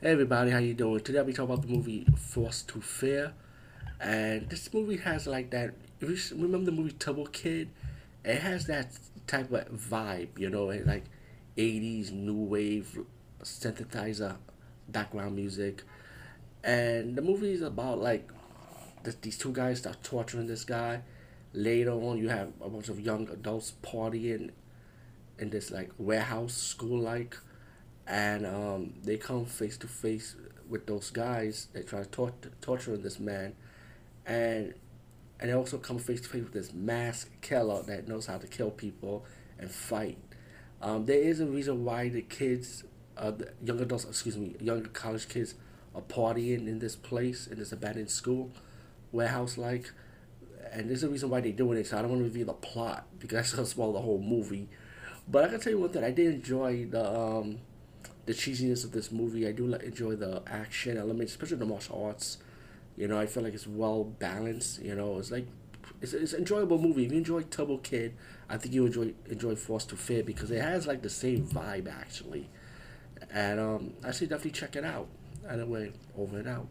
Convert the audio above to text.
Hey everybody, how you doing? Today I'll be talking about the movie Force to Fear, and this movie has like that. If you remember the movie Turbo Kid, it has that type of vibe, you know, like '80s new wave synthesizer background music, and the movie is about like these two guys start torturing this guy. Later on, you have a bunch of young adults partying in this like warehouse school like and um, they come face to face with those guys that try to tor- torture this man, and and they also come face to face with this mass killer that knows how to kill people and fight. Um, there is a reason why the kids, uh, the young adults, excuse me, young college kids, are partying in this place in this abandoned school, warehouse like, and there's a reason why they're doing it. So I don't want to reveal the plot because that's gonna spoil the whole movie. But I can tell you one thing: I did enjoy the um, the cheesiness of this movie. I do enjoy the action elements, especially the martial arts. You know, I feel like it's well balanced. You know, it's like it's, it's an enjoyable movie. If you enjoy Turbo Kid, I think you enjoy enjoy Force to Fear because it has like the same vibe actually. And um, I say definitely check it out. Anyway, over and out.